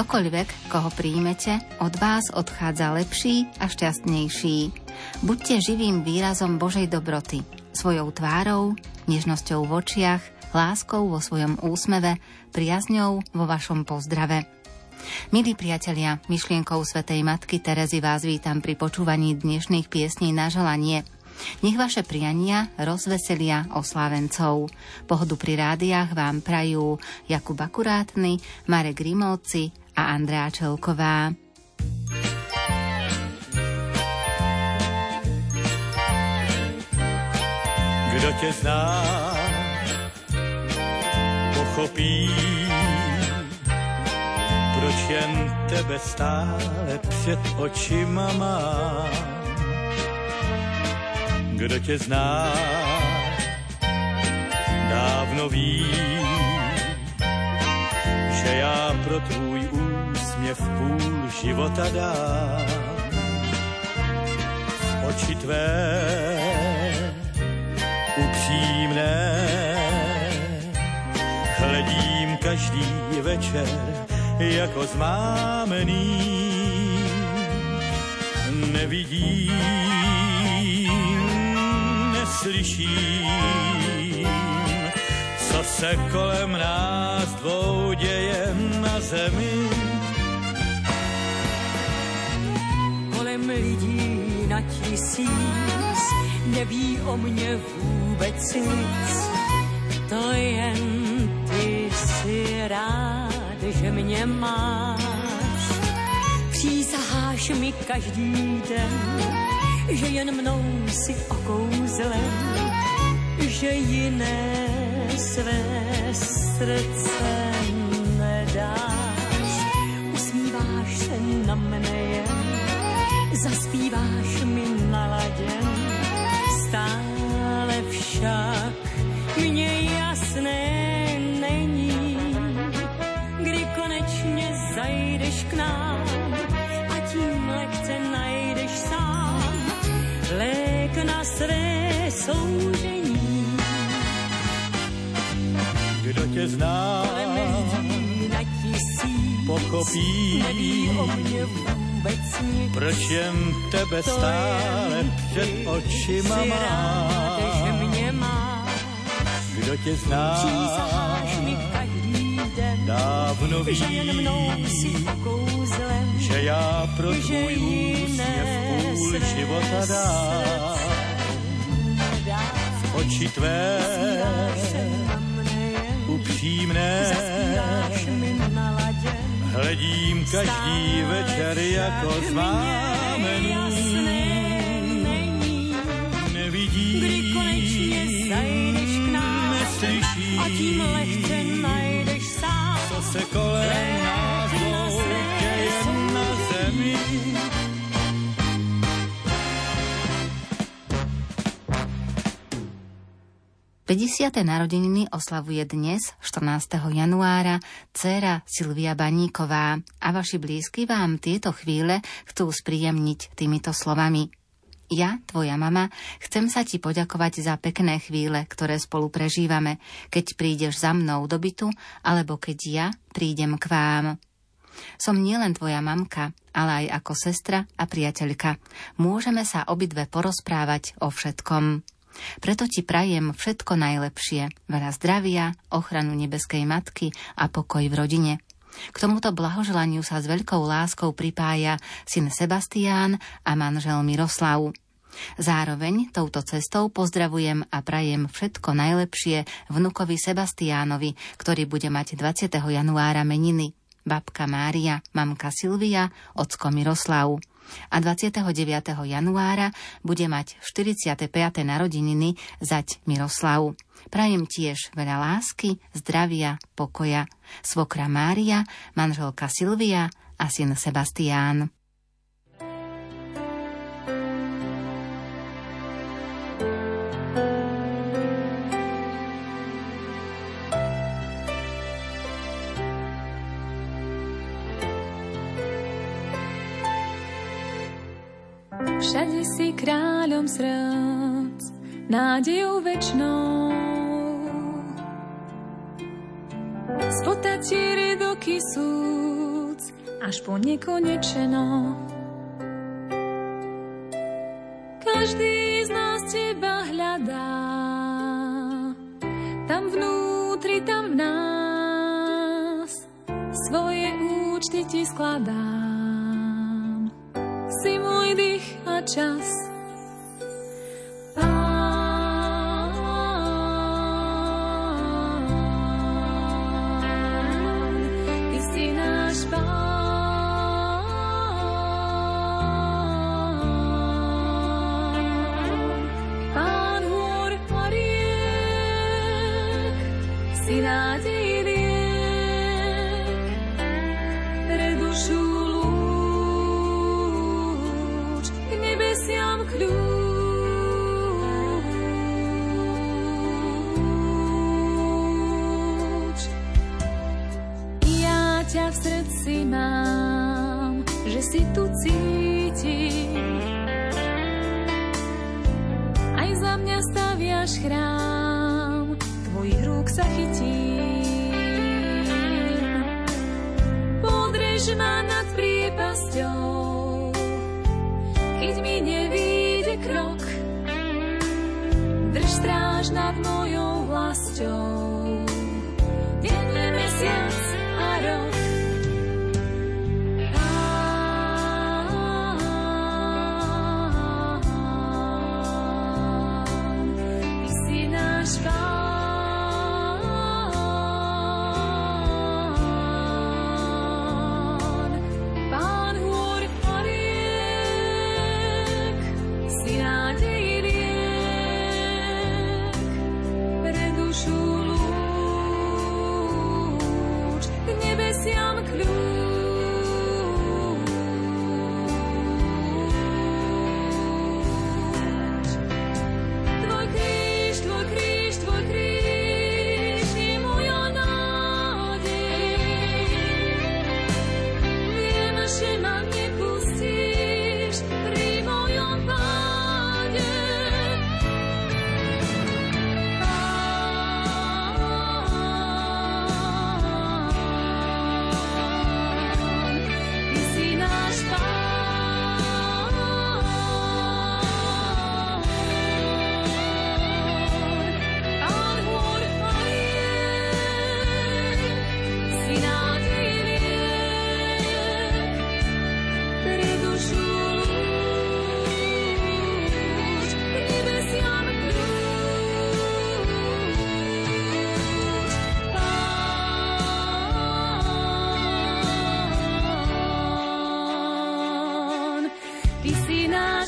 Ktokoľvek, koho príjmete, od vás odchádza lepší a šťastnejší. Buďte živým výrazom Božej dobroty, svojou tvárou, nežnosťou v očiach, láskou vo svojom úsmeve, priazňou vo vašom pozdrave. Milí priatelia, myšlienkou Svetej Matky Terezy vás vítam pri počúvaní dnešných piesní na želanie – nech vaše priania rozveselia oslávencov. Pohodu pri rádiách vám prajú Jakub Akurátny, Marek Grimovci a Andrea Čelková. Kdo tě zná, pochopí, proč jen tebe stále před očima mám kdo tě zná, dávno ví, že já pro tvůj úsměv půl života dám. Oči tvé upřímné hledím každý večer jako zmámený. Nevidím slyším, co se kolem nás dvou děje na zemi. Kolem lidí na tisíc neví o mě vůbec nic. To jen ty si rád, že mě máš. Přísaháš mi každý den, že jen mnou si okouzlen, že jiné své srdce nedáš. Usmíváš se na mne jen, zaspíváš mi naladěn, stále však mně jasné není, kdy konečně zajdeš k nám a tím lehce najdeš sám. Lék na své soužení. Kdo tě zná, pochopí, neví o mě vůbec nic. Proč jen tebe to stále jen před očima má, že mě má. Kdo tě zná, přísaháš mi každý den, dávno ví, že jen mnou si kouzlem, že já pro tvůj úsměv půl života dám. V oči tvé upřímné hledím každý večer jako zmámený. Nevidím, kdy konečně zajdeš k nám neslyším, a tím lehce najdeš sám, co se kolem 50. narodeniny oslavuje dnes, 14. januára, dcéra Silvia Baníková a vaši blízky vám tieto chvíle chcú spríjemniť týmito slovami. Ja, tvoja mama, chcem sa ti poďakovať za pekné chvíle, ktoré spolu prežívame, keď prídeš za mnou do bytu, alebo keď ja prídem k vám. Som nielen tvoja mamka, ale aj ako sestra a priateľka. Môžeme sa obidve porozprávať o všetkom. Preto ti prajem všetko najlepšie, veľa zdravia, ochranu nebeskej matky a pokoj v rodine. K tomuto blahoželaniu sa s veľkou láskou pripája syn Sebastián a manžel Miroslav. Zároveň touto cestou pozdravujem a prajem všetko najlepšie vnukovi Sebastiánovi, ktorý bude mať 20. januára meniny. Babka Mária, mamka Silvia, ocko Miroslav a 29. januára bude mať 45. narodeniny zať Miroslav. Prajem tiež veľa lásky, zdravia, pokoja. Svokra Mária, manželka Silvia a syn Sebastián. Všade si kráľom srdc, nádejou večnou. Spotatieri do kysu, až po nekonečeno. Každý z nás teba hľadá, tam vnútri, tam v nás, svoje účty ti skladám. čas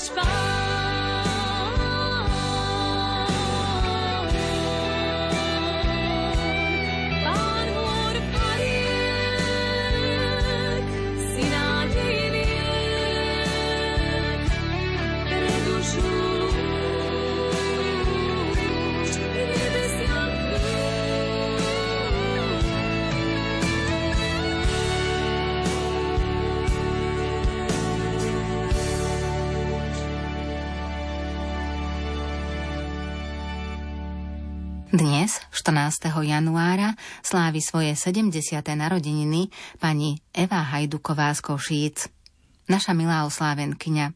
a čas, 14. januára, slávi svoje 70. narodeniny pani Eva Hajduková z Košíc. Naša milá oslávenkyňa.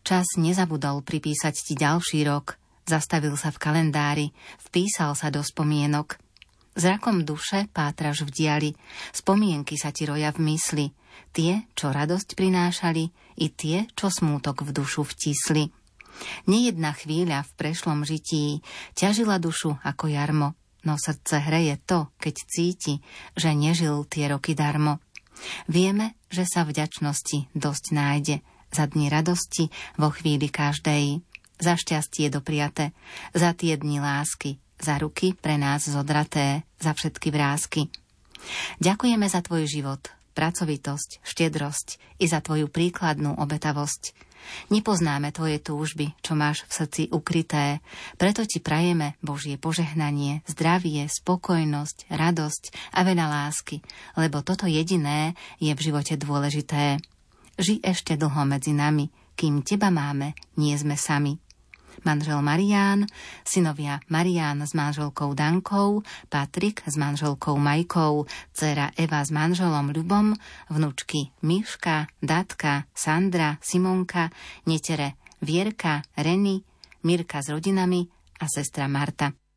Čas nezabudol pripísať ti ďalší rok. Zastavil sa v kalendári, vpísal sa do spomienok. Zrakom duše pátraš v diali, spomienky sa ti roja v mysli, tie, čo radosť prinášali, i tie, čo smútok v dušu vtisli. Nejedna chvíľa v prešlom žití ťažila dušu ako jarmo, no srdce hreje to, keď cíti, že nežil tie roky darmo. Vieme, že sa vďačnosti dosť nájde, za dni radosti vo chvíli každej, za šťastie dopriate, za tie dni lásky, za ruky pre nás zodraté, za všetky vrázky. Ďakujeme za tvoj život, pracovitosť, štedrosť i za tvoju príkladnú obetavosť. Nepoznáme tvoje túžby, čo máš v srdci ukryté, preto ti prajeme Božie požehnanie, zdravie, spokojnosť, radosť a veľa lásky, lebo toto jediné je v živote dôležité. Ži ešte dlho medzi nami, kým teba máme, nie sme sami. Manžel Marián, synovia Marián s manželkou Dankou, Patrik s manželkou Majkou, dcera Eva s manželom Ľubom, vnúčky Miška, Datka, Sandra, Simonka, netere Vierka, Reny, Mirka s rodinami a sestra Marta.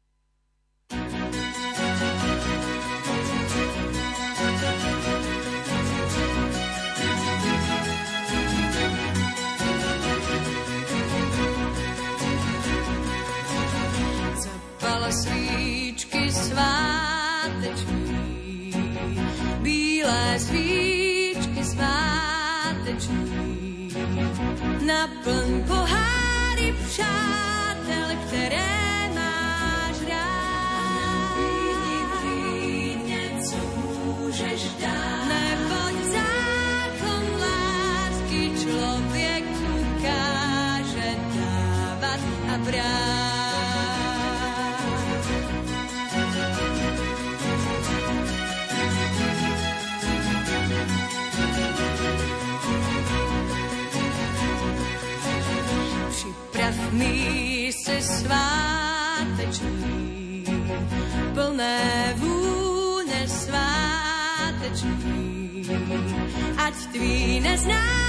Naplň poháry přátel, sváteční, ať tvý neznámý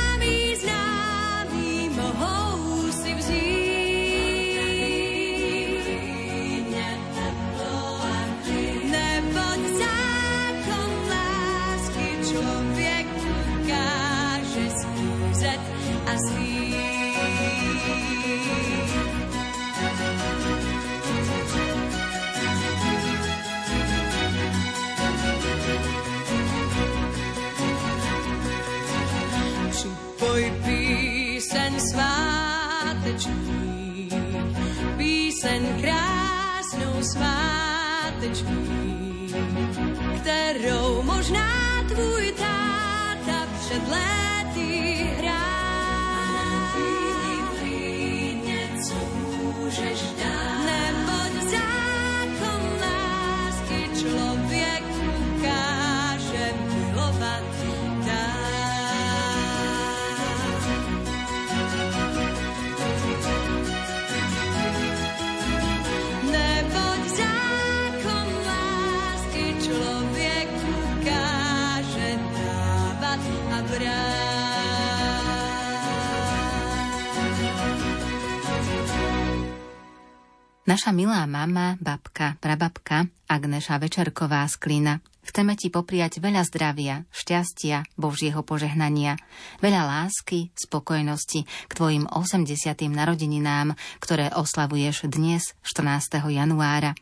Naša milá mama, babka, prababka Agneša Večerková z Klína Chceme ti popriať veľa zdravia, šťastia, Božieho požehnania, veľa lásky, spokojnosti k tvojim 80. narodeninám, ktoré oslavuješ dnes, 14. januára.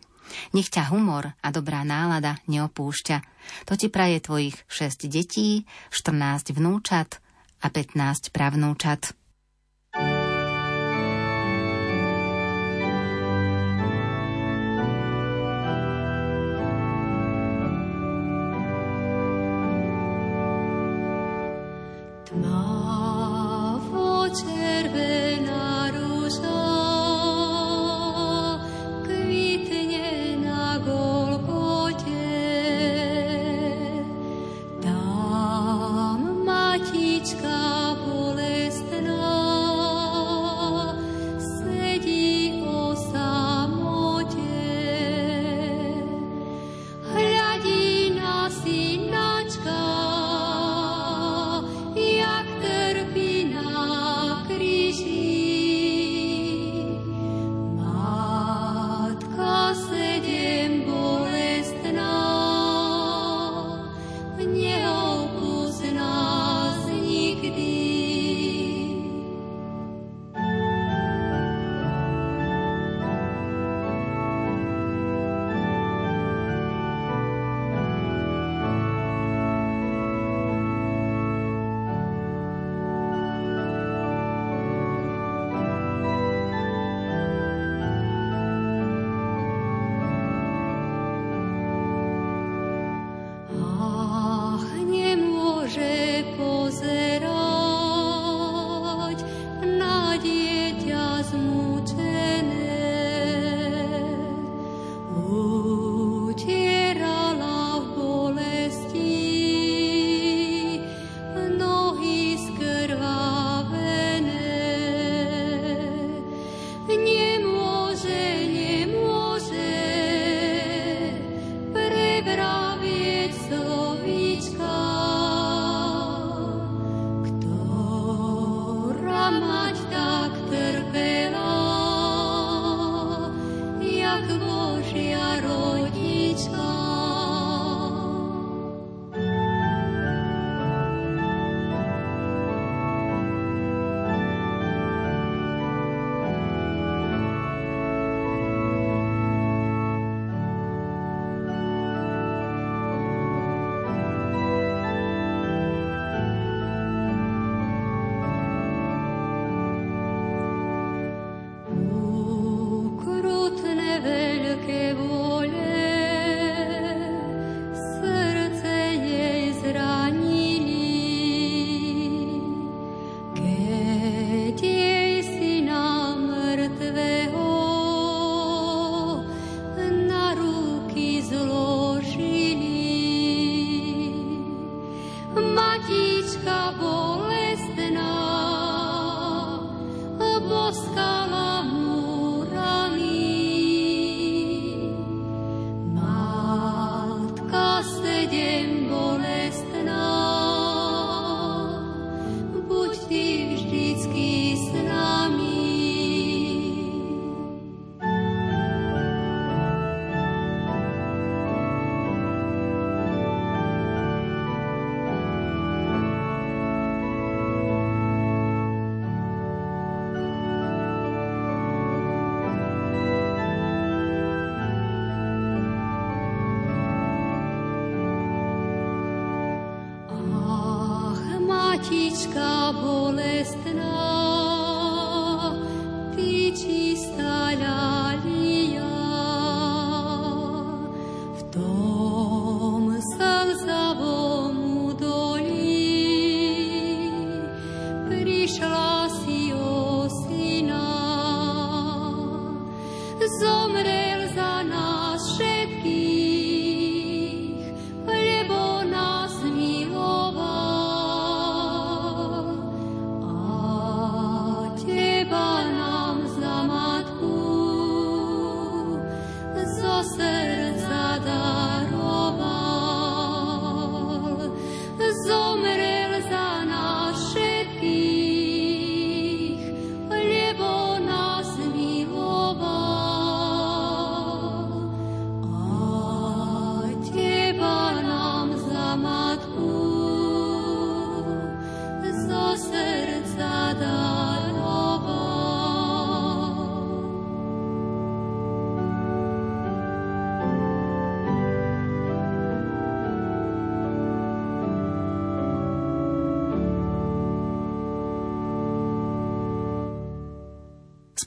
Nech ťa humor a dobrá nálada neopúšťa. To ti praje tvojich 6 detí, 14 vnúčat a 15 pravnúčat.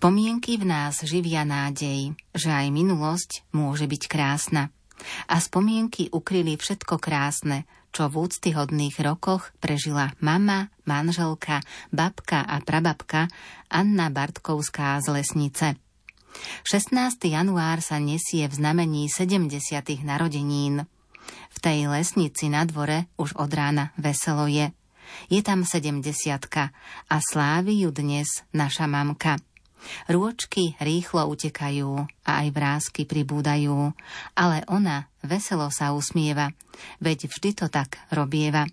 Spomienky v nás živia nádej, že aj minulosť môže byť krásna. A spomienky ukryli všetko krásne, čo v úctyhodných rokoch prežila mama, manželka, babka a prababka Anna Bartkovská z Lesnice. 16. január sa nesie v znamení 70. narodenín. V tej lesnici na dvore už od rána veselo je. Je tam 70 a slávi ju dnes naša mamka. Rôčky rýchlo utekajú a aj vrázky pribúdajú, ale ona veselo sa usmieva, veď vždy to tak robieva.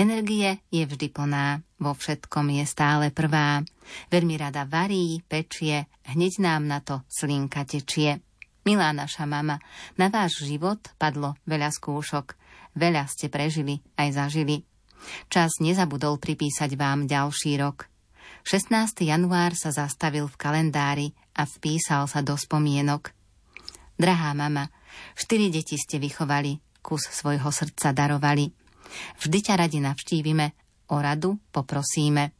Energie je vždy plná, vo všetkom je stále prvá. Veľmi rada varí, pečie, hneď nám na to slinka tečie. Milá naša mama, na váš život padlo veľa skúšok. Veľa ste prežili aj zažili. Čas nezabudol pripísať vám ďalší rok. 16. január sa zastavil v kalendári a vpísal sa do spomienok. Drahá mama, štyri deti ste vychovali, kus svojho srdca darovali. Vždy ťa radi navštívime, o radu poprosíme.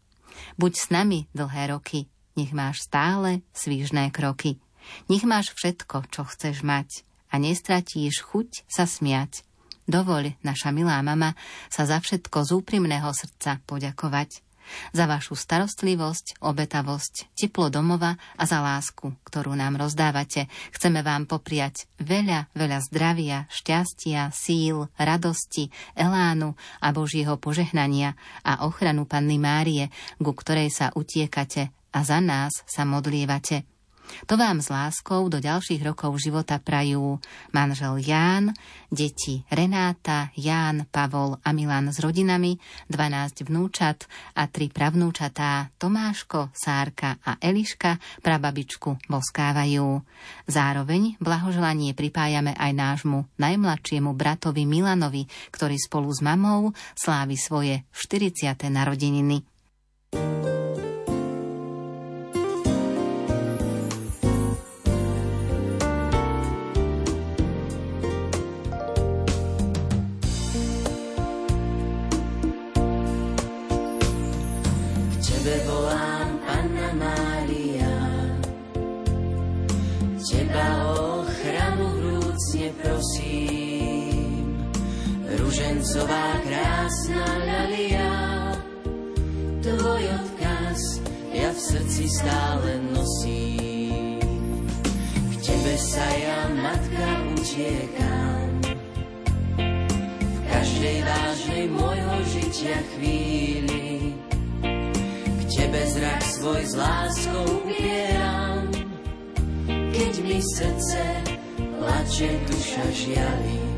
Buď s nami dlhé roky, nech máš stále svížné kroky. Nech máš všetko, čo chceš mať a nestratíš chuť sa smiať. Dovoľ, naša milá mama, sa za všetko z úprimného srdca poďakovať za vašu starostlivosť, obetavosť, teplo domova a za lásku, ktorú nám rozdávate. Chceme vám popriať veľa, veľa zdravia, šťastia, síl, radosti, elánu a Božieho požehnania a ochranu Panny Márie, ku ktorej sa utiekate a za nás sa modlievate. To vám s láskou do ďalších rokov života prajú manžel Ján, deti Renáta, Ján, Pavol a Milan s rodinami, 12 vnúčat a tri pravnúčatá Tomáško, Sárka a Eliška prababičku boskávajú. Zároveň blahoželanie pripájame aj nášmu najmladšiemu bratovi Milanovi, ktorý spolu s mamou slávi svoje 40. narodeniny. Tebe Ružencová krásna ľalia, Tvoj odkaz ja v srdci stále nosím. K Tebe sa ja, Matka, utiekam, v každej vážnej môjho žitia chvíli, Tebe zrak svoj s láskou upieram, keď mi srdce plače duša žiali.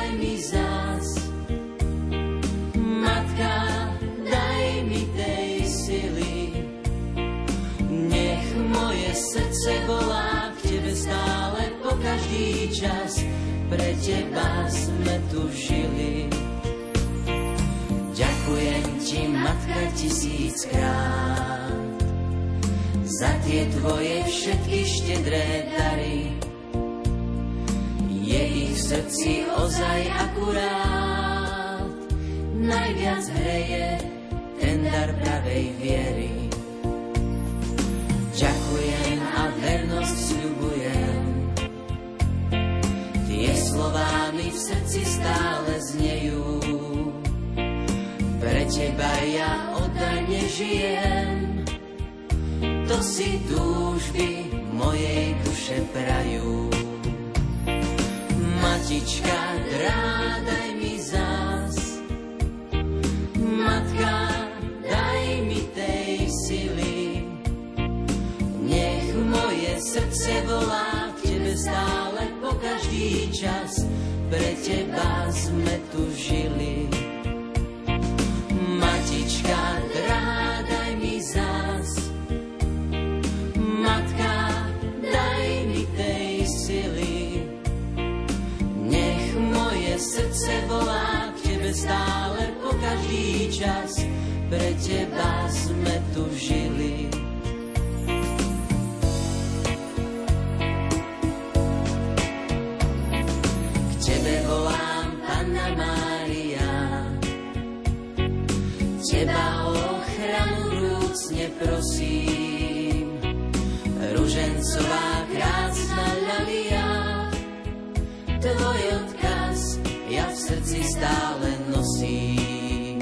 srdce volá k Tebe čas, pre teba sme tu žili. Ďakujem ti, matka, tisíckrát za tie tvoje všetky štedré dary. Je ich srdci ozaj akurát, najviac hreje ten dar pravej viery. Vernosť sľubujem, tie slová mi v srdci stále znejú. Pre teba ja oddane žijem, to si túžby mojej duše prajú. Matička, drádaj mi srdce volá k tebe stále po každý čas, pre teba sme tu žili. Matička, drádaj mi zás, matka, daj mi tej sily. Nech moje srdce volá k tebe stále po každý čas, pre teba sme tu žili. Prosím. Ružencová krásna ľalia, tvoj odkaz ja v srdci stále nosím.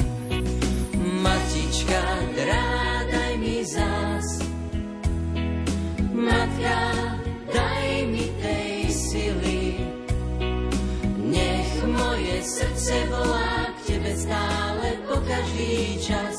Matička, drádaj mi zás, matka, daj mi tej sily, nech moje srdce volá k tebe stále po každý čas,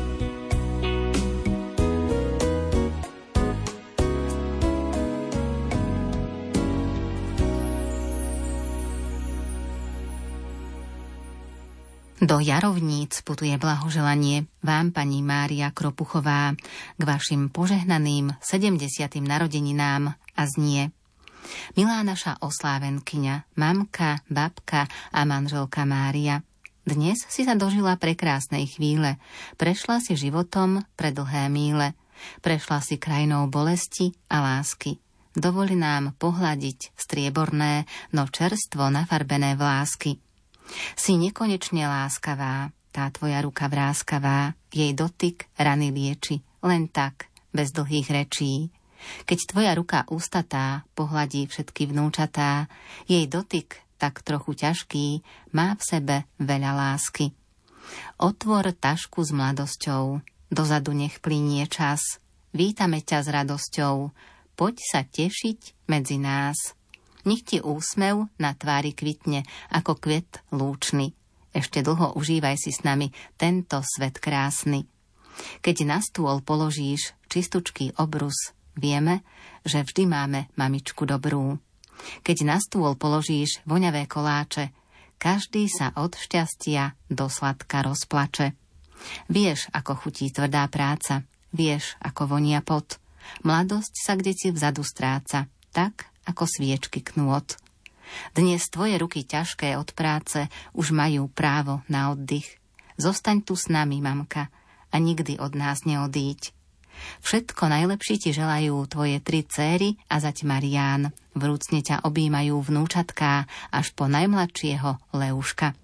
Do Jarovníc putuje blahoželanie vám, pani Mária Kropuchová, k vašim požehnaným 70. narodeninám a znie. Milá naša oslávenkyňa, mamka, babka a manželka Mária, dnes si sa dožila prekrásnej chvíle, prešla si životom pre dlhé míle, prešla si krajinou bolesti a lásky. Dovoli nám pohľadiť strieborné, no čerstvo nafarbené vlásky. Si nekonečne láskavá, tá tvoja ruka vráskavá, jej dotyk rany lieči, len tak, bez dlhých rečí. Keď tvoja ruka ústatá pohľadí všetky vnúčatá, jej dotyk, tak trochu ťažký, má v sebe veľa lásky. Otvor tašku s mladosťou, dozadu nech plinie čas, vítame ťa s radosťou, poď sa tešiť medzi nás. Nech ti úsmev na tvári kvitne ako kvet lúčny. Ešte dlho užívaj si s nami tento svet krásny. Keď na stôl položíš čistučký obrus, vieme, že vždy máme mamičku dobrú. Keď na stôl položíš voňavé koláče, každý sa od šťastia do sladka rozplače. Vieš, ako chutí tvrdá práca, vieš, ako vonia pot. Mladosť sa kde ti vzadu stráca, tak ako sviečky knôt. Dnes tvoje ruky ťažké od práce už majú právo na oddych. Zostaň tu s nami, mamka, a nikdy od nás neodíď. Všetko najlepšie ti želajú tvoje tri céry a zať Marián. Vrúcne ťa objímajú vnúčatká až po najmladšieho Leuška.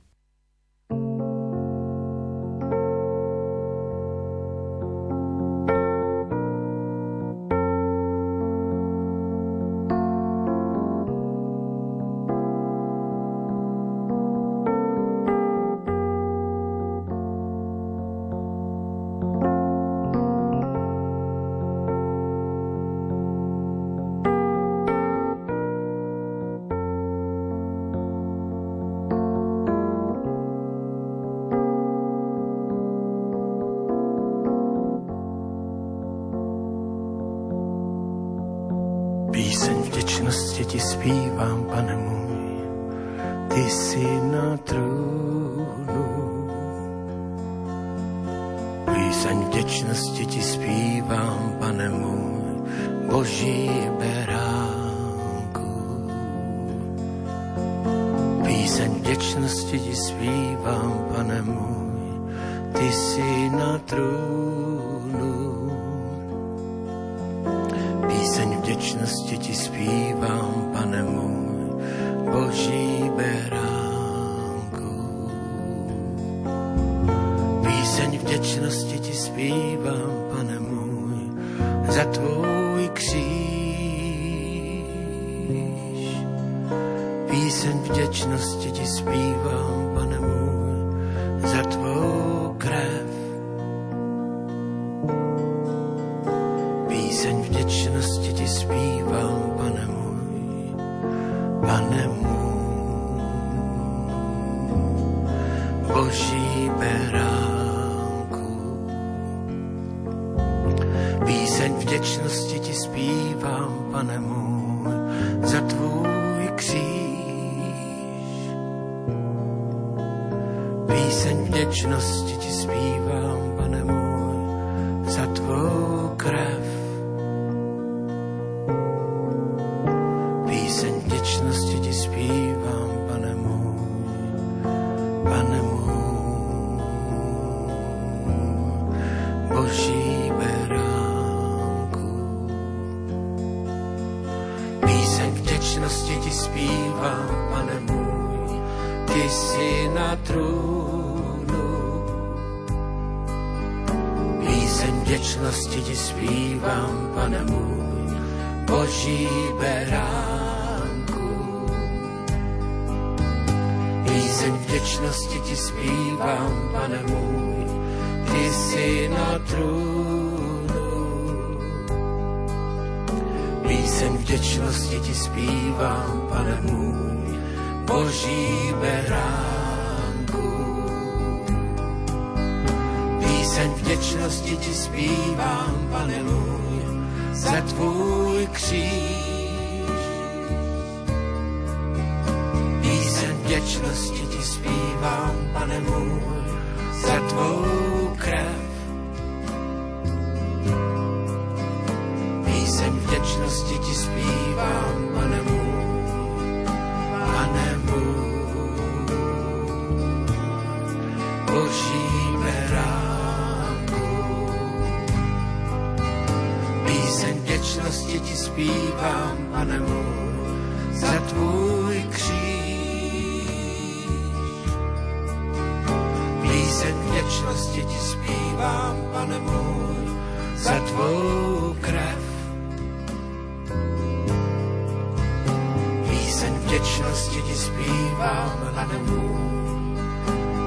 Vděčnosti ti zpívám, pane můj, Boží beránku. Píseň vděčnosti ti zpívám, pane můj, za tvůj kříž. Píseň vděčnosti ti zpívám, pane můj, vděčnosti ti zpívám, pane můj,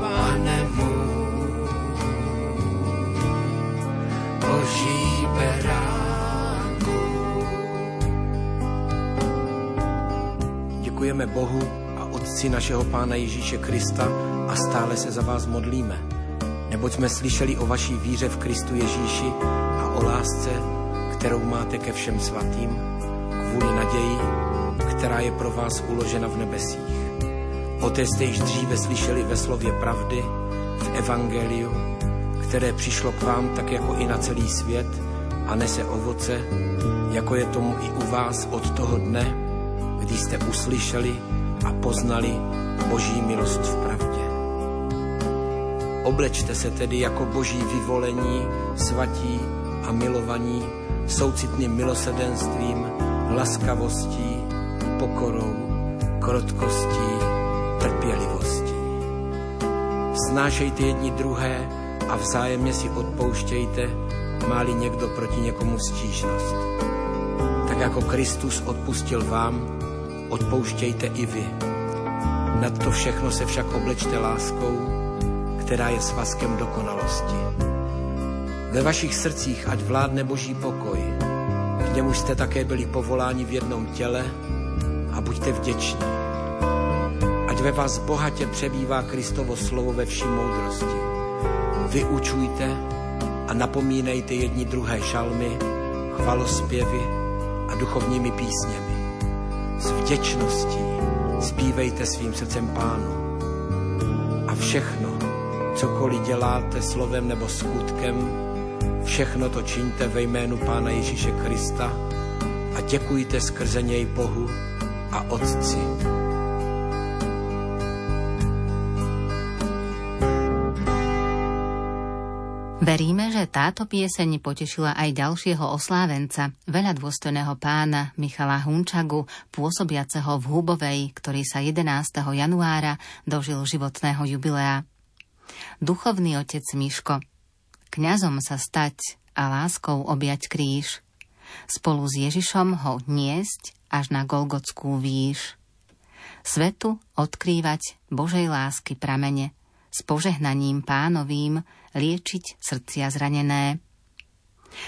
pane můj, boží beránku. Děkujeme Bohu a Otci našeho Pána Ježíše Krista a stále se za vás modlíme. Neboť jsme slyšeli o vaší víře v Kristu Ježíši a o lásce, kterou máte ke všem svatým, kvůli naději, která je pro vás uložena v nebesích. O té jste již dříve slyšeli ve slově pravdy, v Evangeliu, které přišlo k vám tak jako i na celý svět a nese ovoce, jako je tomu i u vás od toho dne, kdy jste uslyšeli a poznali Boží milost v pravdě. Oblečte se tedy jako boží vyvolení, svatí a milovaní, soucitným milosedenstvím, laskavostí, pokorou, krotkostí, trpělivostí. Snášejte jedni druhé a vzájemně si odpouštějte, máli někdo proti někomu stížnost. Tak jako Kristus odpustil vám, odpouštějte i vy. Nad to všechno se však oblečte láskou, která je svazkem dokonalosti. Ve vašich srdcích ať vládne boží pokoj, k němuž jste také byli povoláni v jednom těle buďte vděční. Ať ve vás bohatě přebývá Kristovo slovo ve vší moudrosti. Vyučujte a napomínejte jedni druhé šalmy, chvalospěvy a duchovními písněmi. s vděčností zpívejte svým srdcem pánu. A všechno, cokoliv děláte slovem nebo skutkem, všechno to čiňte ve jménu Pána Ježíše Krista a děkujte skrze něj Bohu a Otci. Veríme, že táto pieseň potešila aj ďalšieho oslávenca, veľa dôstojného pána Michala Hunčagu, pôsobiaceho v Hubovej, ktorý sa 11. januára dožil životného jubilea. Duchovný otec Miško, kňazom sa stať a láskou objať kríž, spolu s Ježišom ho niesť až na Golgotskú výš. Svetu odkrývať Božej lásky pramene, s požehnaním pánovým, liečiť srdcia zranené.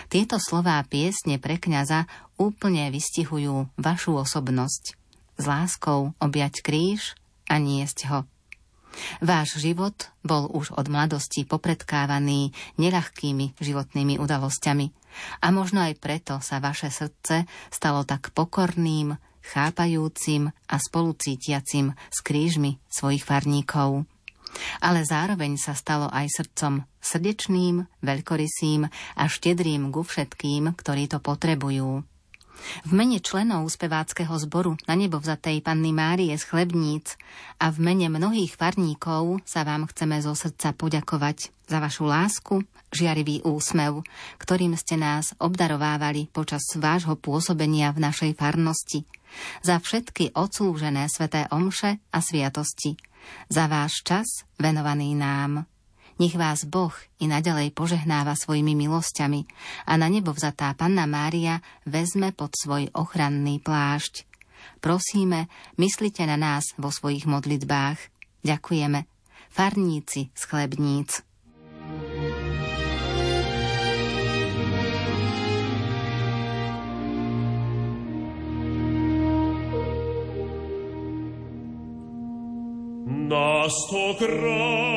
Tieto slová piesne pre kňaza úplne vystihujú vašu osobnosť. S láskou objať kríž a niesť ho. Váš život bol už od mladosti popredkávaný neľahkými životnými udalosťami a možno aj preto sa vaše srdce stalo tak pokorným, chápajúcim a spolucítiacim s krížmi svojich farníkov ale zároveň sa stalo aj srdcom srdečným, veľkorysým a štedrým ku všetkým, ktorí to potrebujú. V mene členov speváckého zboru na nebo vzatej Panny Márie z Chlebníc a v mene mnohých farníkov sa vám chceme zo srdca poďakovať za vašu lásku, žiarivý úsmev, ktorým ste nás obdarovávali počas vášho pôsobenia v našej farnosti, za všetky odslúžené sveté omše a sviatosti, za váš čas venovaný nám. Nech vás Boh i naďalej požehnáva svojimi milosťami a na nebo vzatá Panna Mária vezme pod svoj ochranný plášť. Prosíme, myslite na nás vo svojich modlitbách. Ďakujeme. Farníci z Chlebníc. Na stokrát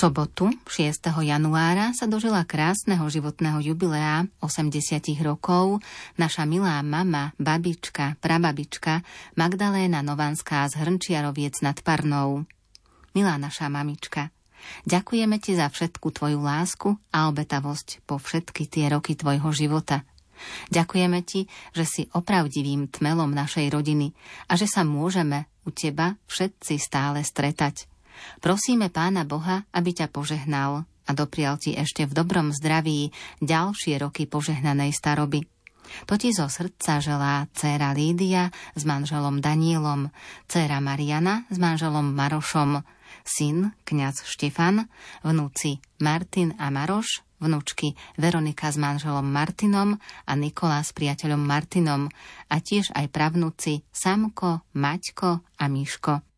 sobotu 6. januára sa dožila krásneho životného jubilea 80 rokov naša milá mama, babička, prababička Magdaléna Novanská z Hrnčiaroviec nad Parnou. Milá naša mamička, ďakujeme ti za všetku tvoju lásku a obetavosť po všetky tie roky tvojho života. Ďakujeme ti, že si opravdivým tmelom našej rodiny a že sa môžeme u teba všetci stále stretať. Prosíme Pána Boha, aby ťa požehnal a doprial ti ešte v dobrom zdraví ďalšie roky požehnanej staroby. To ti zo srdca želá dcéra Lídia s manželom Danielom, dcéra Mariana s manželom Marošom, syn kňaz Štefan, vnúci Martin a Maroš, vnúčky Veronika s manželom Martinom a Nikola s priateľom Martinom a tiež aj pravnúci Samko, Maťko a Miško.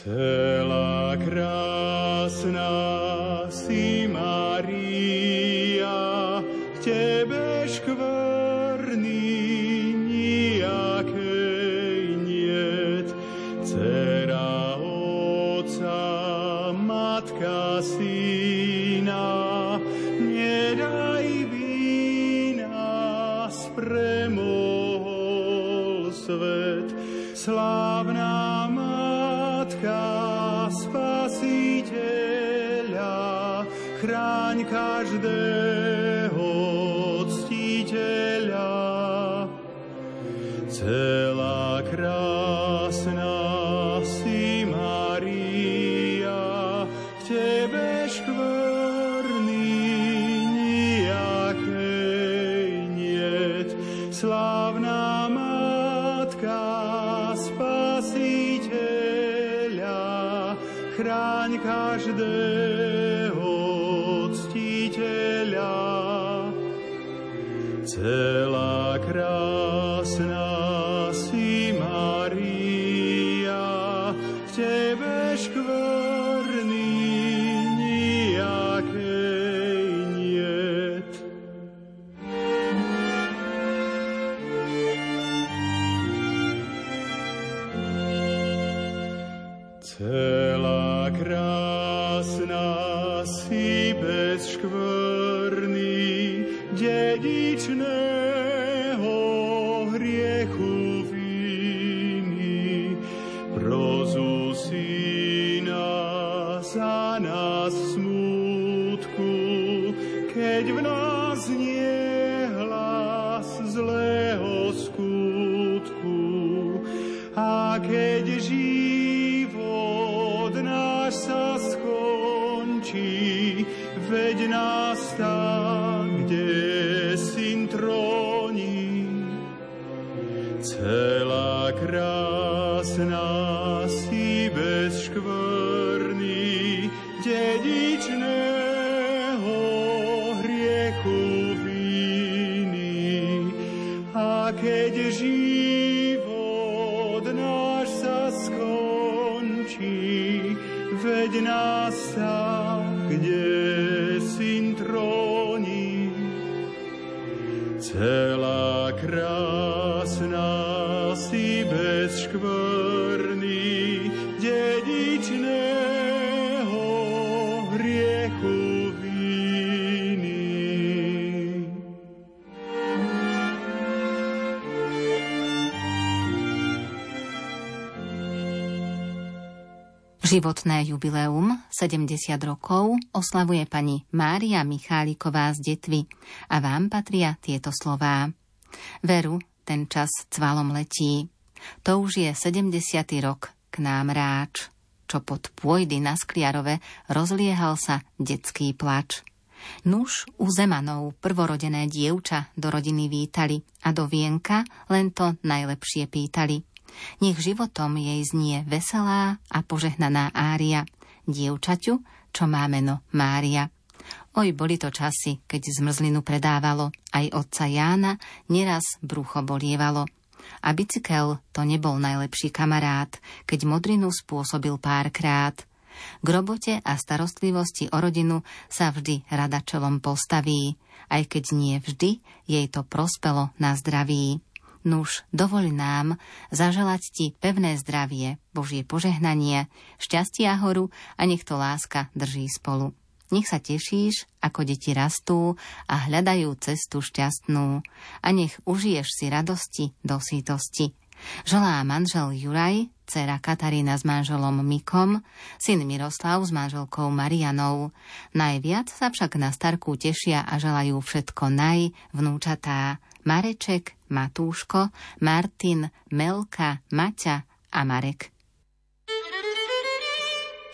Celá krásna keď život náš sa skončí, veď nás tam, Životné jubileum 70 rokov oslavuje pani Mária Micháliková z Detvy a vám patria tieto slová. Veru, ten čas cvalom letí. To už je 70. rok k nám ráč. Čo pod pôjdy na Skliarove rozliehal sa detský plač. Nuž u Zemanov prvorodené dievča do rodiny vítali a do vienka len to najlepšie pýtali – nech životom jej znie veselá a požehnaná ária, dievčaťu, čo má meno Mária. Oj, boli to časy, keď zmrzlinu predávalo, aj otca Jána neraz brucho bolievalo. A bicykel to nebol najlepší kamarát, keď modrinu spôsobil párkrát. K robote a starostlivosti o rodinu sa vždy rada čelom postaví, aj keď nie vždy jej to prospelo na zdraví. Nuž, dovoľ nám zaželať ti pevné zdravie, Božie požehnanie, šťastie a horu a nech to láska drží spolu. Nech sa tešíš, ako deti rastú a hľadajú cestu šťastnú a nech užiješ si radosti do sítosti. Želá manžel Juraj, dcera Katarína s manželom Mikom, syn Miroslav s manželkou Marianou. Najviac sa však na starku tešia a želajú všetko naj, vnúčatá. Mareček, Matúško, Martin, Melka, Maťa a Marek.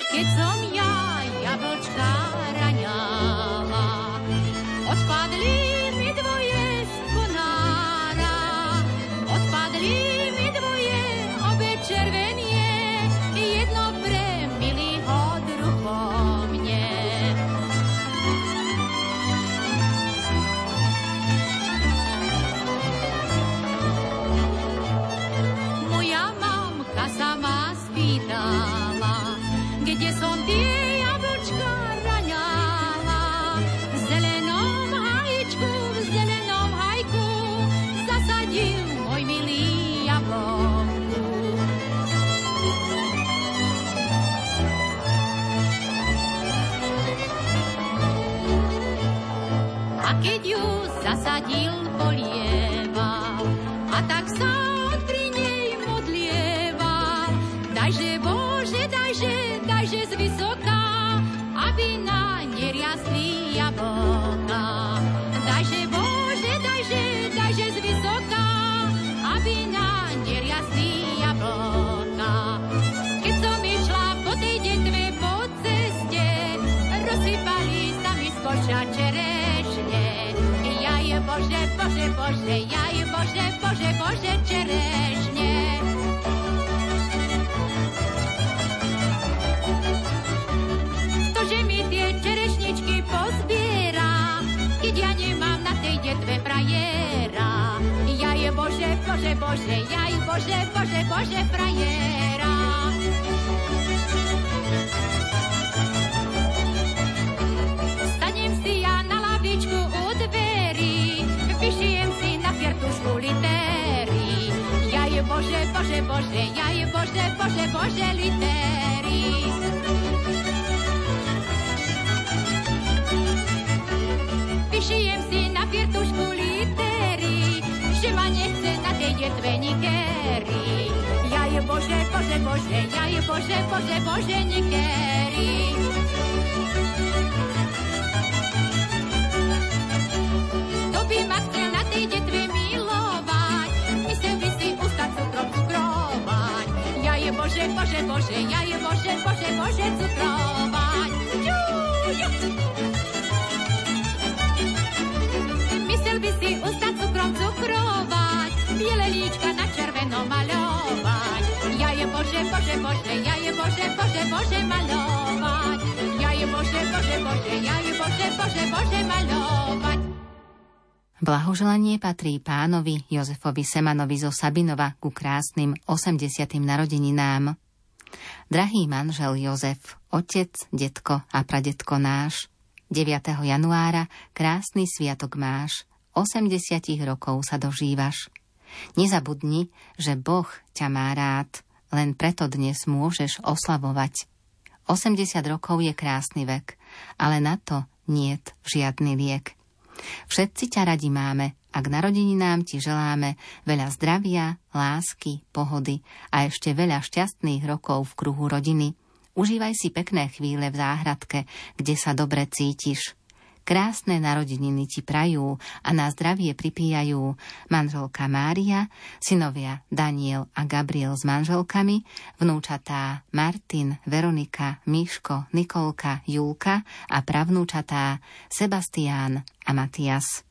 Keď som ja jablčka raňala, Blahoželanie patrí pánovi Jozefovi Semanovi zo Sabinova ku krásnym 80. narodeninám. Drahý manžel Jozef, otec, detko a pradetko náš, 9. januára krásny sviatok máš. 80 rokov sa dožívaš. Nezabudni, že Boh ťa má rád, len preto dnes môžeš oslavovať. 80 rokov je krásny vek, ale na to niet žiadny liek. Všetci ťa radi máme a k narodeninám ti želáme veľa zdravia, lásky, pohody a ešte veľa šťastných rokov v kruhu rodiny. Užívaj si pekné chvíle v záhradke, kde sa dobre cítiš. Krásne narodeniny ti prajú a na zdravie pripíjajú manželka Mária, synovia Daniel a Gabriel s manželkami, vnúčatá Martin, Veronika, Miško, Nikolka, Julka a pravnúčatá Sebastián a Matias.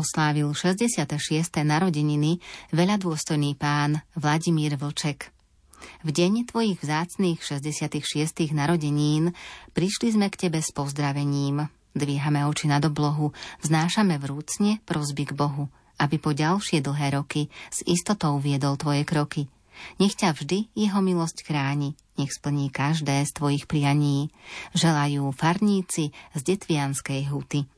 Oslávil 66. narodeniny veľadôstojný pán Vladimír Vlček. V deň tvojich vzácných 66. narodenín prišli sme k tebe s pozdravením. Dvíhame oči nad oblohu, vznášame vrúcne prosby k Bohu, aby po ďalšie dlhé roky s istotou viedol tvoje kroky. Nech ťa vždy jeho milosť chráni, nech splní každé z tvojich prianí. Želajú farníci z Detvianskej huty.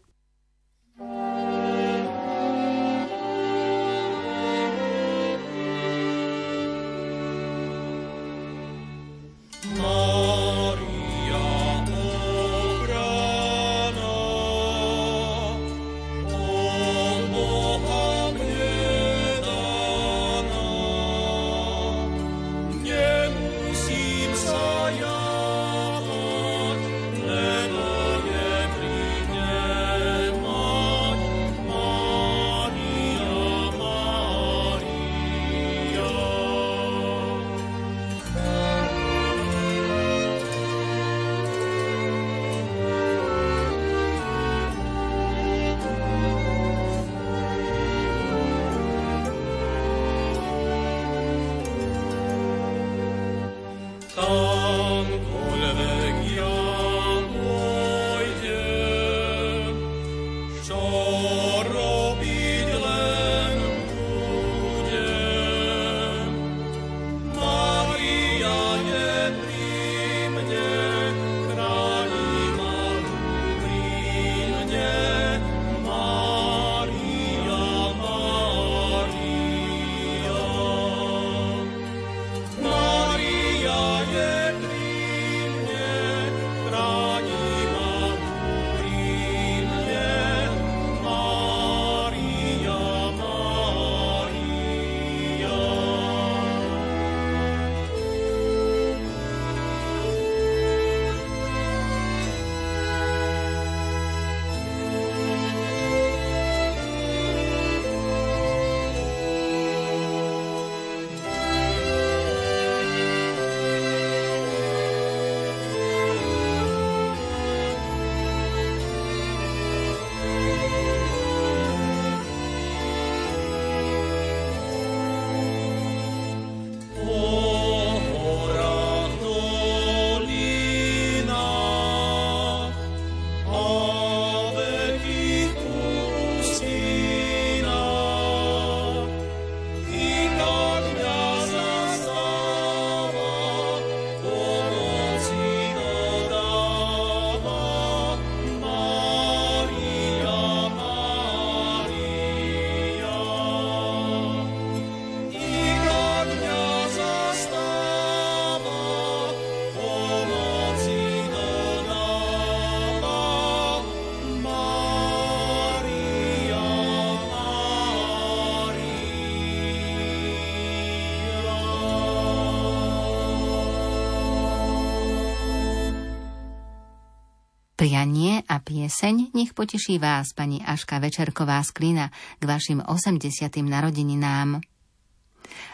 Prianie a pieseň nech poteší vás, pani Aška Večerková z Klina, k vašim 80. narodeninám.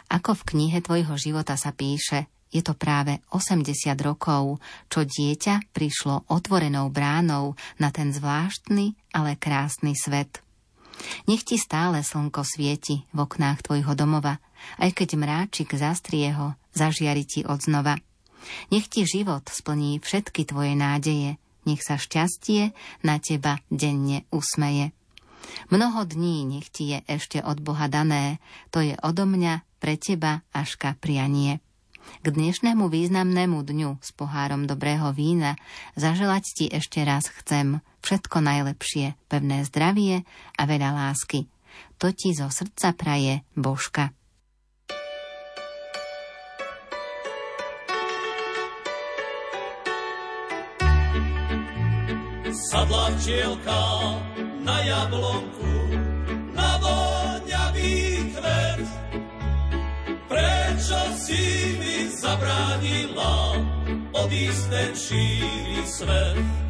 Ako v knihe tvojho života sa píše, je to práve 80 rokov, čo dieťa prišlo otvorenou bránou na ten zvláštny, ale krásny svet. Nech ti stále slnko svieti v oknách tvojho domova, aj keď mráčik zastrie ho, zažiari ti odznova. Nech ti život splní všetky tvoje nádeje, nech sa šťastie na teba denne usmeje. Mnoho dní nech ti je ešte od Boha dané, to je odo mňa pre teba Aška prianie. K dnešnému významnému dňu s pohárom dobrého vína zaželať ti ešte raz chcem všetko najlepšie, pevné zdravie a veľa lásky. To ti zo srdca praje Božka. Sadla včielka na jablonku, na voňavý kvet. Prečo si mi zabránila odísť ten šíri svet?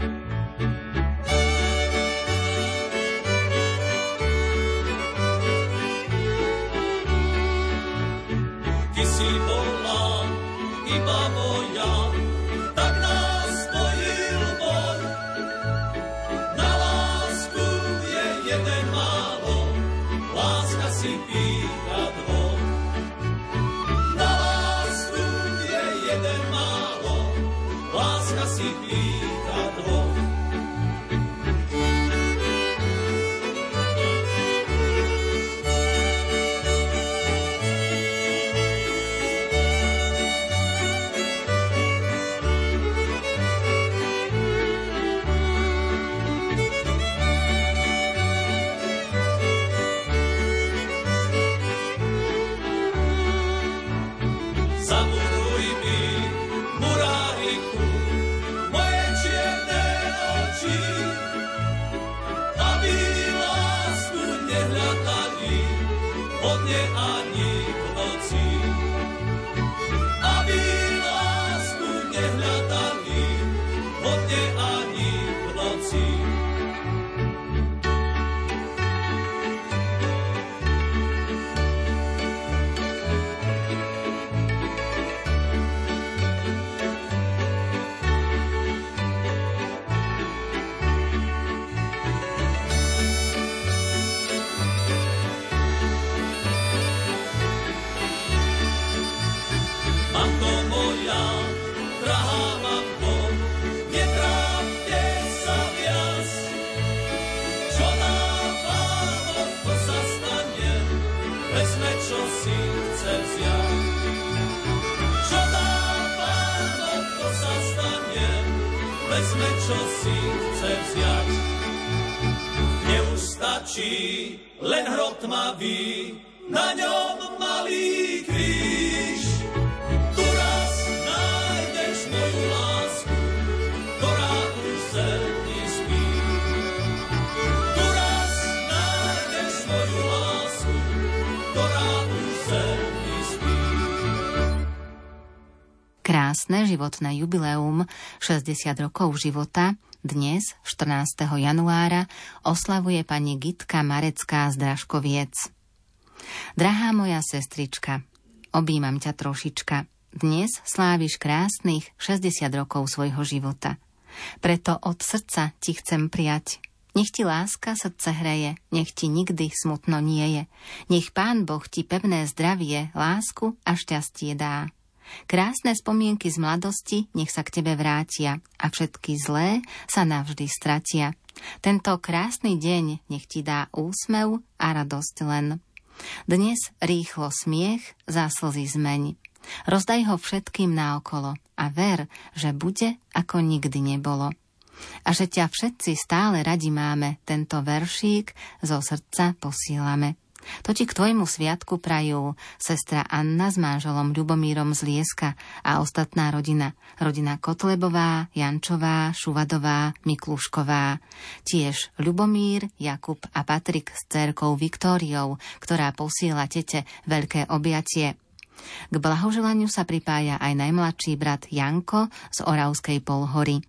Životné jubileum 60 rokov života dnes, 14. januára, oslavuje pani Gitka Marecká z Dražkoviec. Drahá moja sestrička, objímam ťa trošička. Dnes sláviš krásnych 60 rokov svojho života. Preto od srdca ti chcem prijať. Nech ti láska srdce hreje, nech ti nikdy smutno nie je. Nech Pán Boh ti pevné zdravie, lásku a šťastie dá. Krásne spomienky z mladosti nech sa k tebe vrátia a všetky zlé sa navždy stratia. Tento krásny deň nech ti dá úsmev a radosť len. Dnes rýchlo smiech za slzy zmeň. Rozdaj ho všetkým naokolo a ver, že bude ako nikdy nebolo. A že ťa všetci stále radi máme, tento veršík zo srdca posílame. To ti k tvojmu sviatku prajú sestra Anna s manželom Ľubomírom z Lieska a ostatná rodina. Rodina Kotlebová, Jančová, Šuvadová, Miklúšková. Tiež Ľubomír, Jakub a Patrik s cerkou Viktóriou, ktorá posiela tete veľké objatie. K blahoželaniu sa pripája aj najmladší brat Janko z Oravskej Polhory.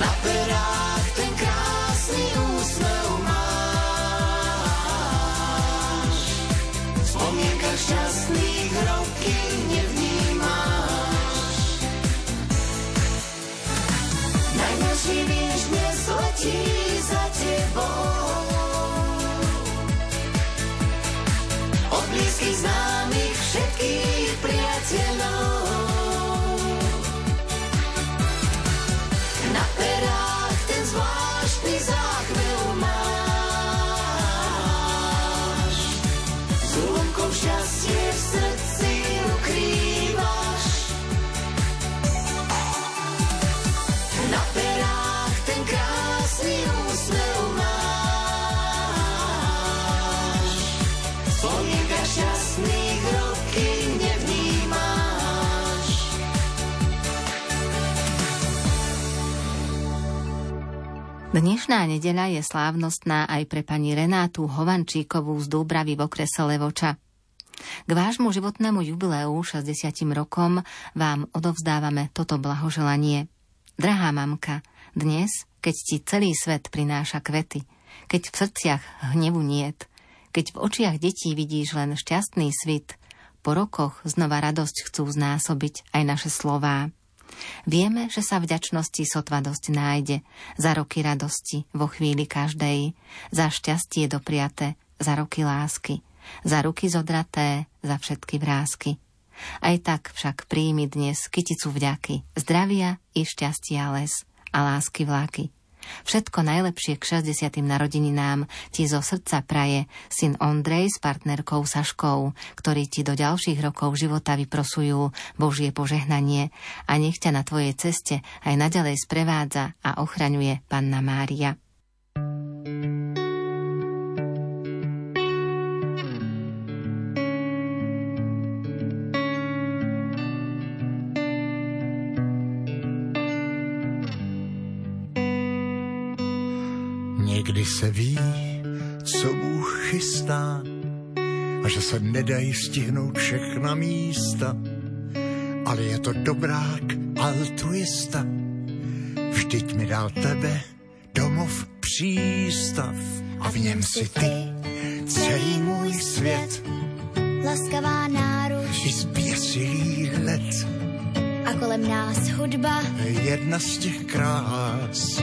Na perách ten krásny úsmev máš. V spomienkach šťastných roky nevnímaš. Najmilší vieš, dnes letí za tebou. Od blízkych známych Dnešná nedeľa je slávnostná aj pre pani Renátu Hovančíkovú z Dúbravy v okrese Levoča. K vášmu životnému jubileu 60 rokom vám odovzdávame toto blahoželanie. Drahá mamka, dnes, keď ti celý svet prináša kvety, keď v srdciach hnevu niet, keď v očiach detí vidíš len šťastný svit, po rokoch znova radosť chcú znásobiť aj naše slová. Vieme, že sa vďačnosti sotva dosť nájde, za roky radosti vo chvíli každej, za šťastie dopriate, za roky lásky, za ruky zodraté, za všetky vrázky. Aj tak však príjmi dnes kyticu vďaky, zdravia i šťastia les a lásky vláky. Všetko najlepšie k 60. narodeninám ti zo srdca praje syn Ondrej s partnerkou Saškou, ktorí ti do ďalších rokov života vyprosujú Božie požehnanie a nech ťa na tvojej ceste aj naďalej sprevádza a ochraňuje Panna Mária. Někdy se ví, co Bůh chystá a že se nedají stihnout všechna místa, ale je to dobrák altruista. Vždyť mi dal tebe domov přístav a v něm si ty celý můj svět Laskavá náruč i zběsilý hled. a kolem nás hudba. Jedna z těch krás,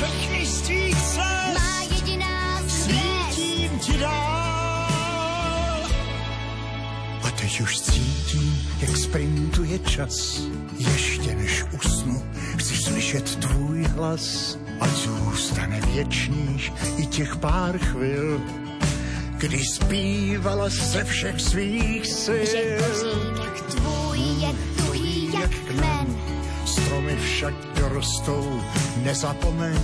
Všechny z tvých cest má jediná svítím ti dál. A teď už cítím, jak sprintuje čas. Ještě než usnu, chci slyšet tvůj hlas. Ať zůstane věčných i těch pár chvil, kdy zpívala se všech svých sil. Však dorostou, nezapomeň.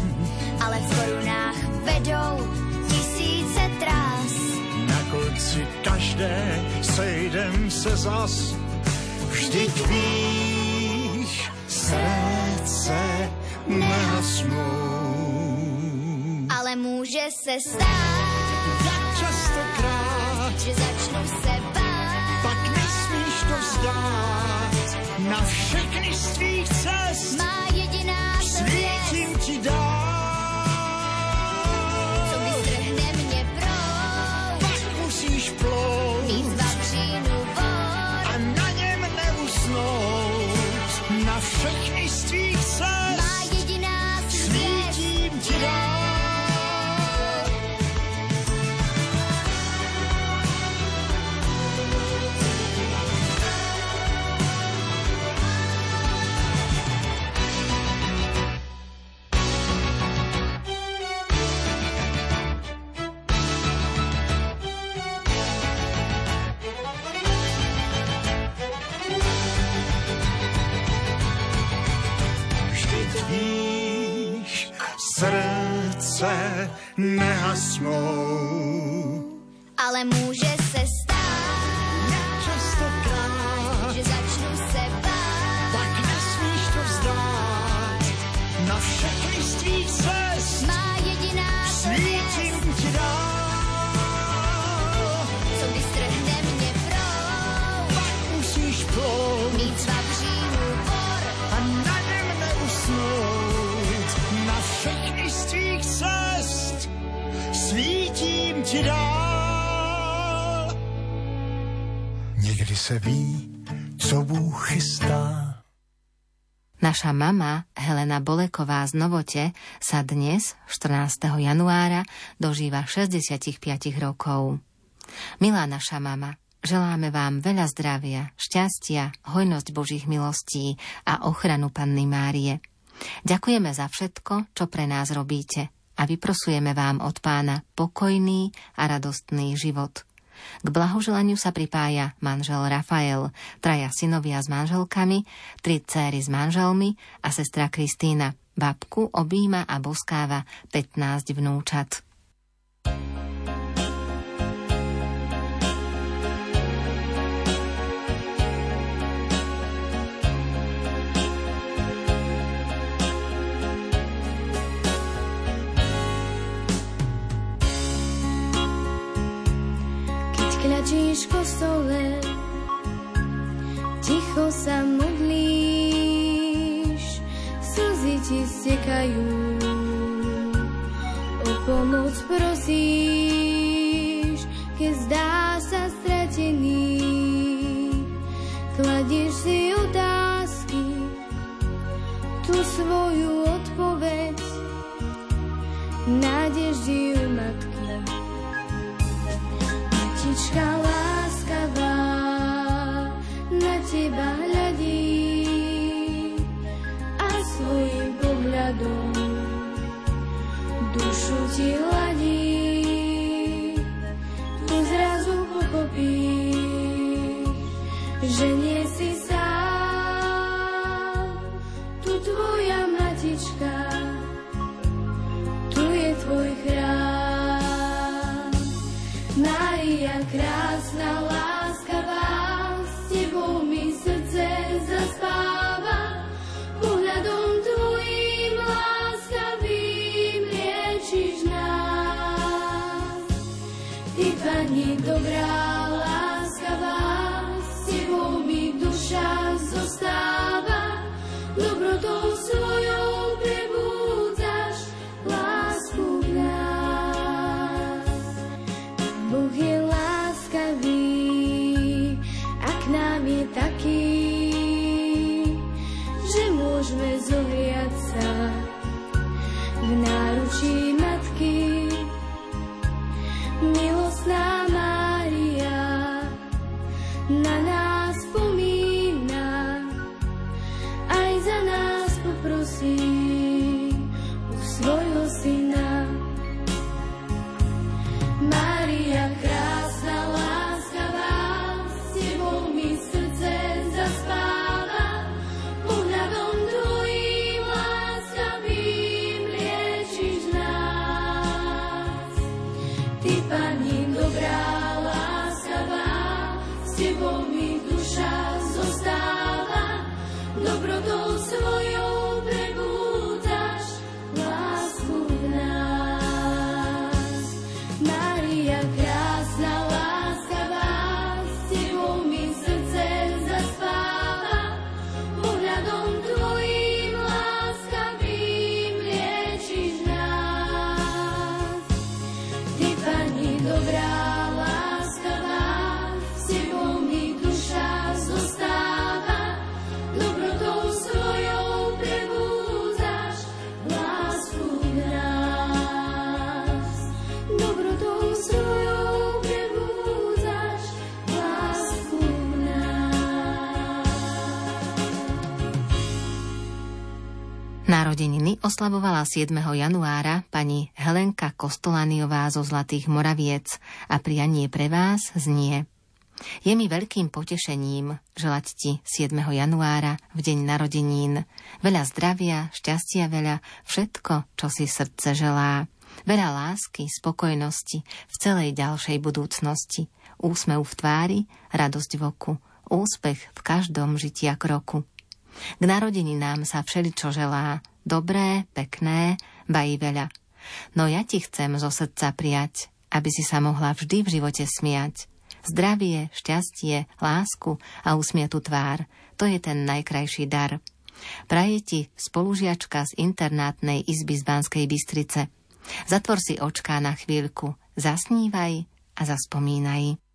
ale v korunách vedou tisíce trás. Na konci každé sejdem se zas. Vždyť víš, srdce nehasnou. Ale může se stát, Jak častokrát, že začnu se Na všechny z tvých cest Má jediná nehasnou. Ale může se se ví, co Bůh chystá. Naša mama Helena Boleková z Novote sa dnes, 14. januára, dožíva 65 rokov. Milá naša mama, želáme vám veľa zdravia, šťastia, hojnosť Božích milostí a ochranu Panny Márie. Ďakujeme za všetko, čo pre nás robíte a vyprosujeme vám od pána pokojný a radostný život. K blahoželaniu sa pripája manžel Rafael, traja synovia s manželkami, tri céry s manželmi a sestra Kristína. Babku objíma a boskáva 15 vnúčat. Kľačíš v kostole, ticho sa modlíš, slzy ti stekajú, o pomoc prosíš, keď zdá sa stratený. Kladieš si otázky, tú svoju odpoveď, nádeždi u matky. Matička láskavá na teba hľadí a svojim pohľadom dušu ti hladí. Môžeme zohriať Narodeniny oslavovala 7. januára pani Helenka Kostolaniová zo Zlatých Moraviec a prianie pre vás znie Je mi veľkým potešením želať ti 7. januára v deň narodenín. Veľa zdravia, šťastia veľa, všetko, čo si srdce želá. Veľa lásky, spokojnosti v celej ďalšej budúcnosti. Úsmev v tvári, radosť v oku, úspech v každom žitia kroku. K narodeninám sa všeličo želá, dobré, pekné, bají veľa. No ja ti chcem zo srdca prijať, aby si sa mohla vždy v živote smiať. Zdravie, šťastie, lásku a usmiatú tvár, to je ten najkrajší dar. Praje ti spolužiačka z internátnej izby z Banskej Bystrice. Zatvor si očká na chvíľku, zasnívaj a zaspomínaj.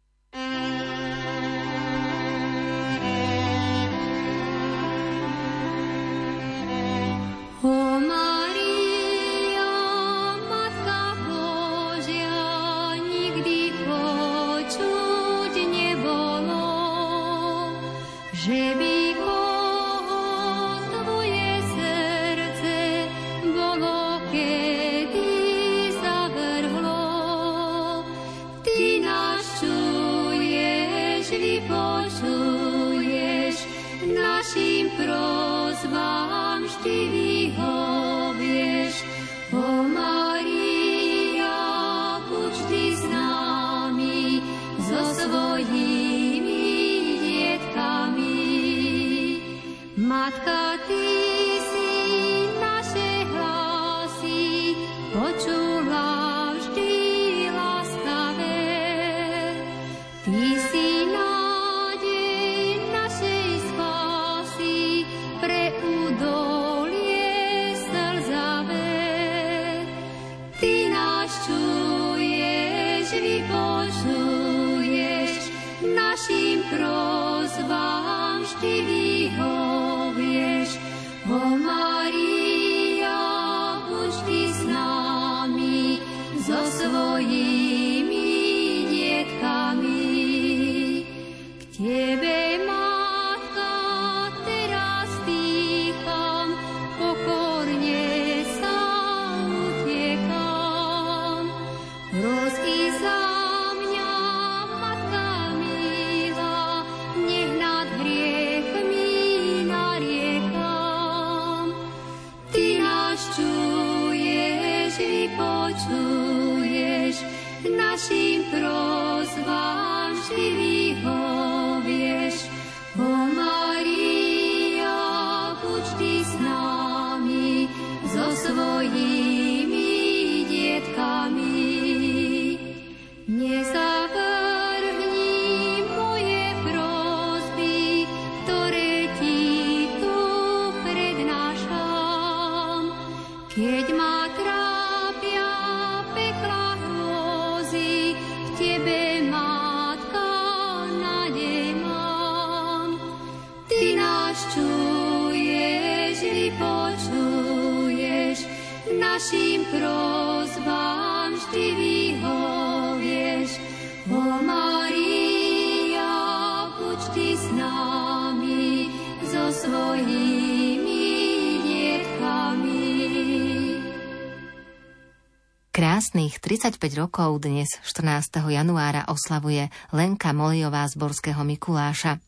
35 rokov dnes 14. januára oslavuje Lenka Moliová z Borského Mikuláša.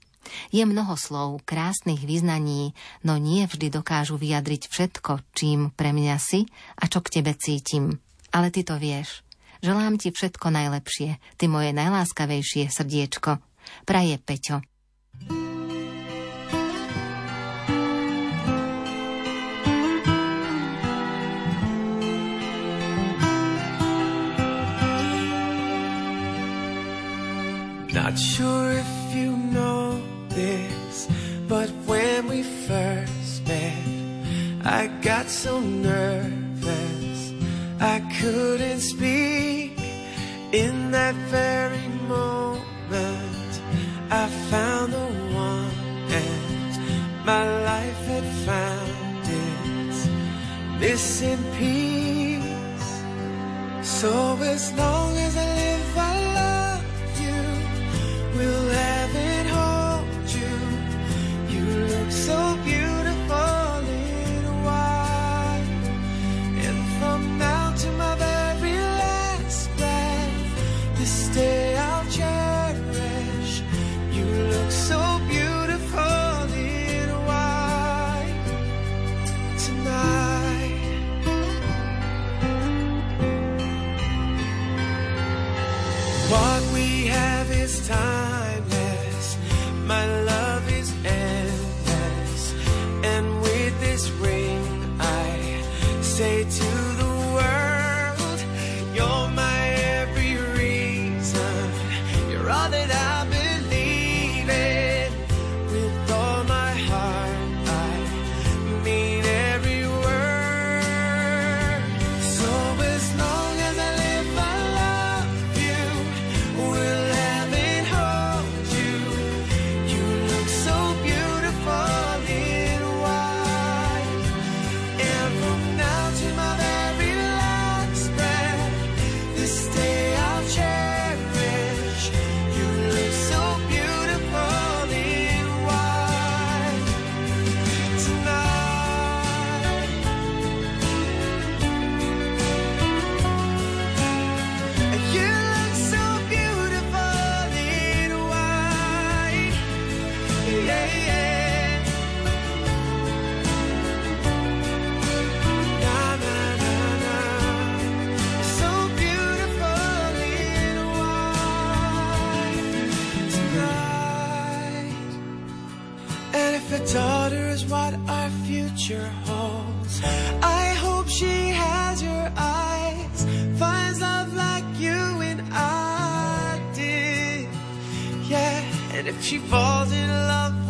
Je mnoho slov, krásnych vyznaní, no nie vždy dokážu vyjadriť všetko, čím pre mňa si a čo k tebe cítim. Ale ty to vieš. Želám ti všetko najlepšie, ty moje najláskavejšie srdiečko. Praje Peťo. Not sure if you know this, but when we first met, I got so nervous I couldn't speak. In that very moment, I found the one, and my life had found its missing piece. So as long as I live, she falls in love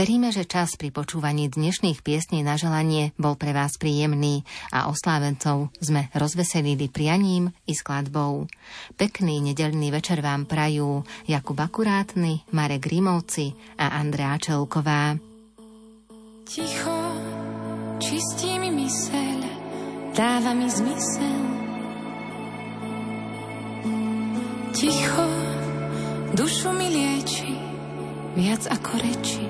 Veríme, že čas pri počúvaní dnešných piesní na želanie bol pre vás príjemný a oslávencov sme rozveselili prianím i skladbou. Pekný nedelný večer vám prajú Jakub Akurátny, Marek Grimovci a Andrea Čelková. Ticho, čistí mi myseľ, dáva mi zmysel. Ticho, dušu mi lieči, viac ako reči.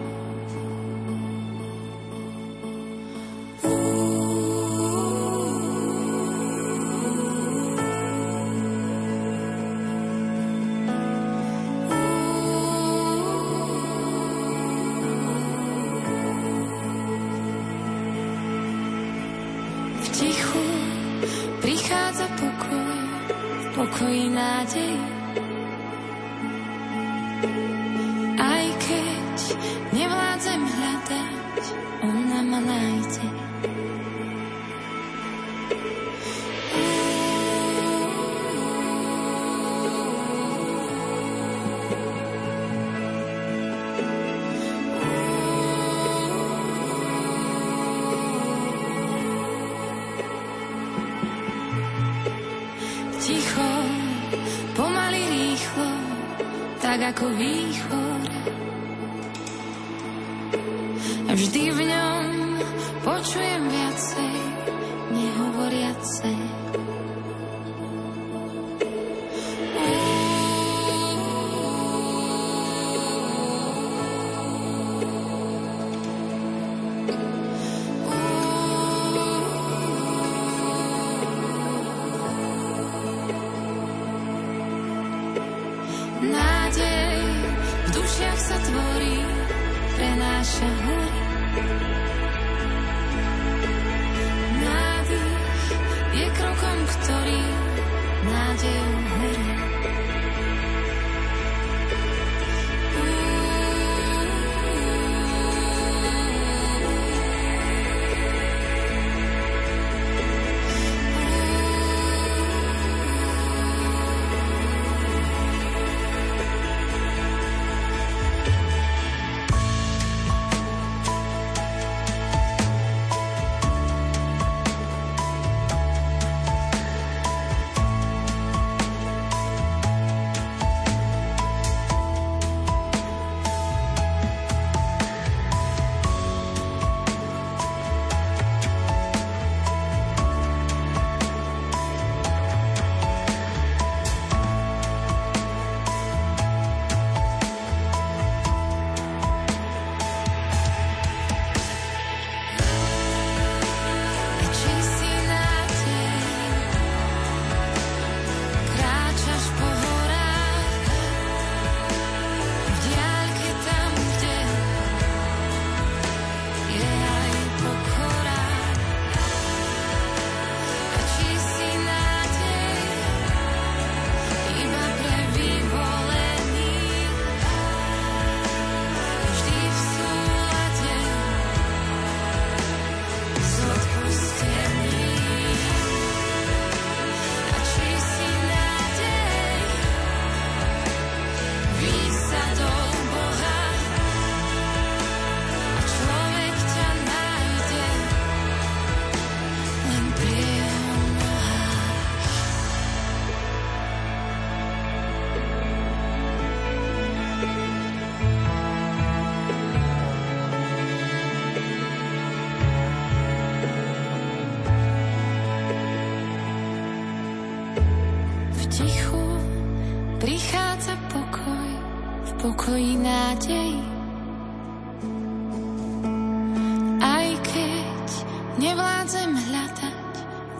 prichádza pokoj, pokoj nádej. could be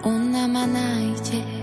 ona ma nájde.